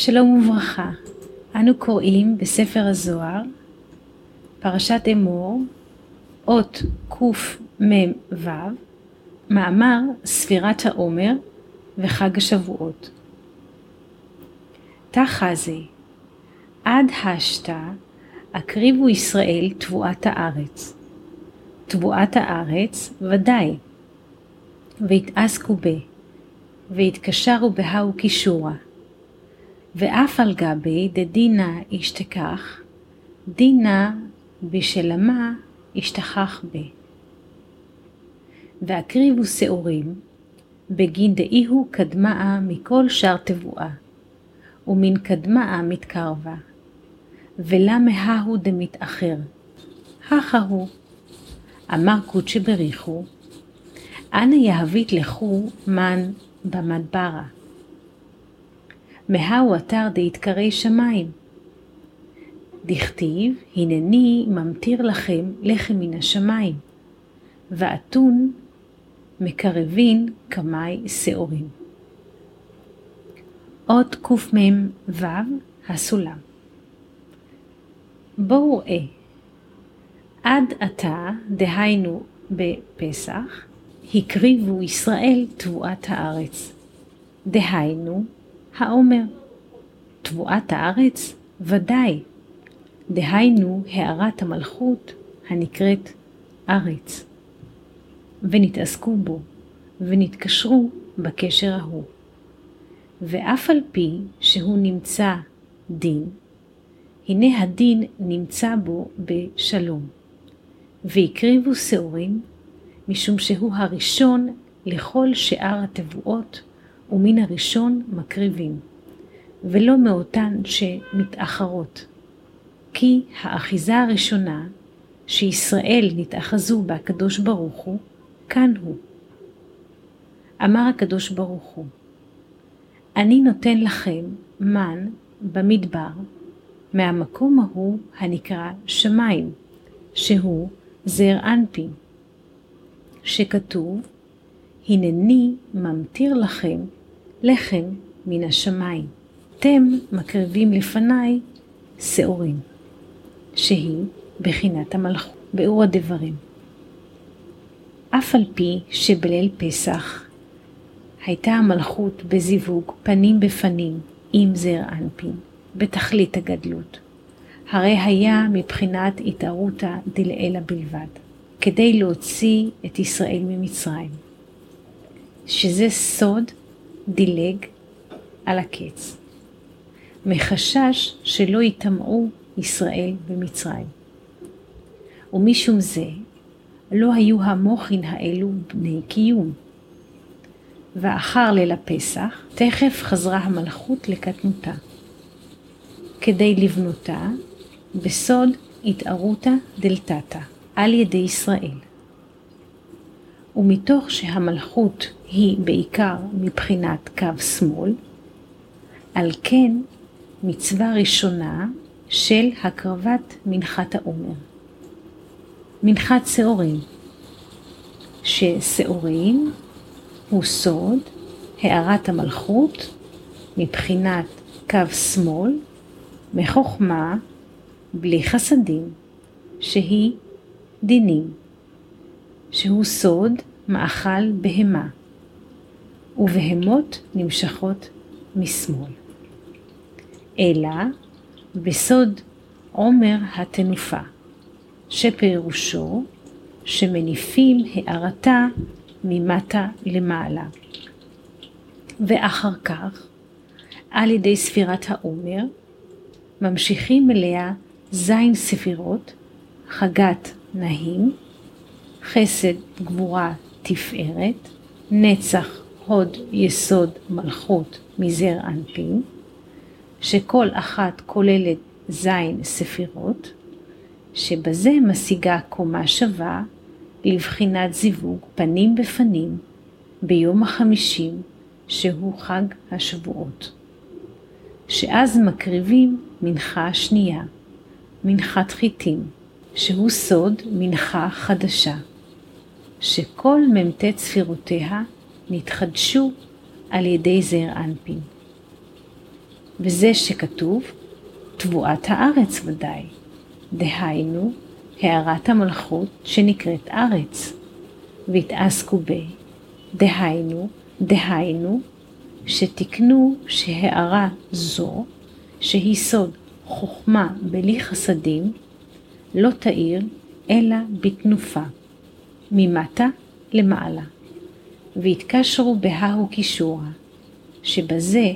שלום וברכה, אנו קוראים בספר הזוהר, פרשת אמור, אות קמ"ו, מאמר ספירת העומר וחג השבועות. תחזה, עד השתה, הקריבו ישראל תבואת הארץ. תבואת הארץ ודאי, והתעסקו בה, והתקשרו בהאו קישורה. ואף על גבי דדינא ישתכח, דינא בשלמה ישתכח ב. והקריבו שעורים, בגין דאיהו קדמאה מכל שאר תבואה, ומן קדמאה מתקרבה, ולמה ההוא דמתאחר, הכה הוא. אמר קודשי בריחו, אנא יהבית לכו מן במדברה. מהו אתר דהתקרי שמיים. דכתיב, הנני ממטיר לכם לחם מן השמיים, ואתון מקרבין קמי שעורים. אות קמ"ו הסולם. בואו ראה, עד עתה, דהיינו בפסח, הקריבו ישראל תבואת הארץ. דהיינו, העומר. תבואת הארץ? ודאי. דהיינו הארת המלכות הנקראת ארץ. ונתעסקו בו, ונתקשרו בקשר ההוא. ואף על פי שהוא נמצא דין, הנה הדין נמצא בו בשלום. והקריבו שעורים, משום שהוא הראשון לכל שאר התבואות ומן הראשון מקריבים, ולא מאותן שמתאחרות. כי האחיזה הראשונה שישראל נתאחזו בקדוש ברוך הוא, כאן הוא. אמר הקדוש ברוך הוא, אני נותן לכם מן במדבר, מהמקום ההוא הנקרא שמיים, שהוא זר אנפין, שכתוב, הנני ממטיר לכם לחם מן השמיים. אתם מקריבים לפניי שעורים, שהיא בחינת המלכות, באור הדברים. אף על פי שבליל פסח הייתה המלכות בזיווג פנים בפנים עם זר אנפין, בתכלית הגדלות. הרי היה מבחינת התערותא דלעילא בלבד, כדי להוציא את ישראל ממצרים, שזה סוד דילג על הקץ, מחשש שלא יטמעו ישראל במצרים. ומשום זה לא היו המוחין האלו בני קיום. ואחר ליל הפסח, תכף חזרה המלכות לקטנותה, כדי לבנותה בסוד התערותא דלתתא על ידי ישראל. ומתוך שהמלכות היא בעיקר מבחינת קו שמאל, על כן מצווה ראשונה של הקרבת מנחת העומר. מנחת שעורים, ששעורים הוא סוד הארת המלכות מבחינת קו שמאל, מחוכמה בלי חסדים, שהיא דינים, שהוא סוד מאכל בהמה, ובהמות נמשכות משמאל. אלא בסוד עומר התנופה, שפירושו שמניפים הארתה ממטה למעלה. ואחר כך, על ידי ספירת העומר, ממשיכים אליה זין ספירות, חגת נהים, חסד, גבורה, תפארת, נצח, הוד, יסוד, מלכות, מזר אנפין, שכל אחת כוללת זין ספירות, שבזה משיגה קומה שווה לבחינת זיווג פנים בפנים ביום החמישים, שהוא חג השבועות. שאז מקריבים מנחה שנייה, מנחת חיטים, שהוא סוד מנחה חדשה, שכל מ"ט ספירותיה נתחדשו על ידי זר אנפין. וזה שכתוב תבואת הארץ ודאי, דהיינו הארת המלכות שנקראת ארץ, והתעסקו ב, דהיינו, דהיינו, שתקנו שהארה זו, שהיא סוד חוכמה בלי חסדים, לא תאיר אלא בתנופה, ממטה למעלה, והתקשרו בההו קישורה, שבזה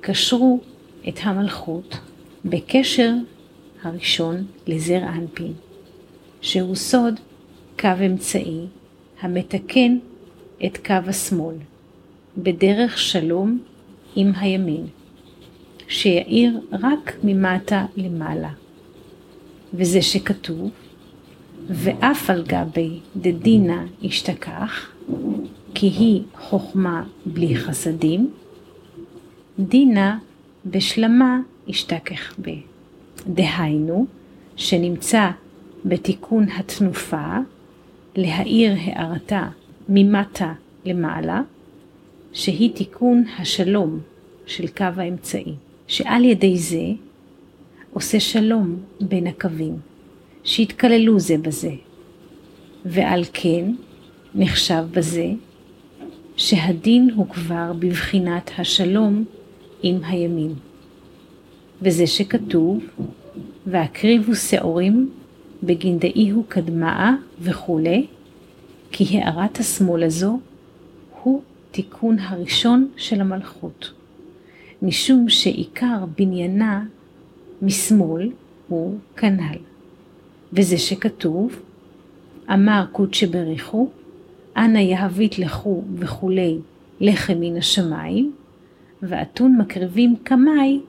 קשרו את המלכות בקשר הראשון לזר אנפין, שהוא סוד קו אמצעי המתקן את קו השמאל, בדרך שלום עם הימין, שיאיר רק ממטה למעלה. וזה שכתוב, ואף על גבי דדינה ישתכח, כי היא חוכמה בלי חסדים, דינה בשלמה ישתכח ב. דהיינו, שנמצא בתיקון התנופה, להאיר הארתה ממטה למעלה, שהיא תיקון השלום של קו האמצעי, שעל ידי זה עושה שלום בין הקווים, שיתכללו זה בזה, ועל כן נחשב בזה שהדין הוא כבר בבחינת השלום עם הימין. וזה שכתוב, והקריבו שעורים בגנדאיהו קדמאה וכולי, כי הארת השמאל הזו הוא תיקון הראשון של המלכות, משום שעיקר בניינה משמאל הוא כנ"ל. וזה שכתוב, אמר קודשא בריחו, אנא יהבית לכו וכולי לחם מן השמיים, ואתון מקריבים קמאי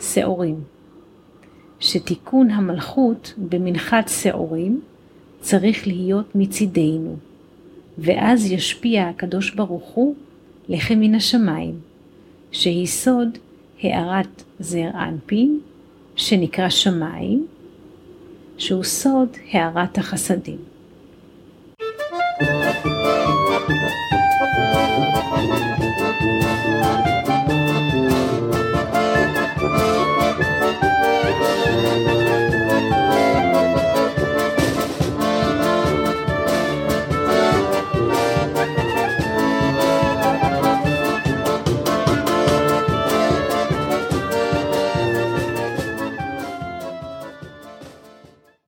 שעורים. שתיקון המלכות במנחת שעורים צריך להיות מצידנו, ואז ישפיע הקדוש ברוך הוא לחם מן השמיים, שהיא סוד הארת זר אנפין, שנקרא שמיים, שהוא סוד הארת החסדים.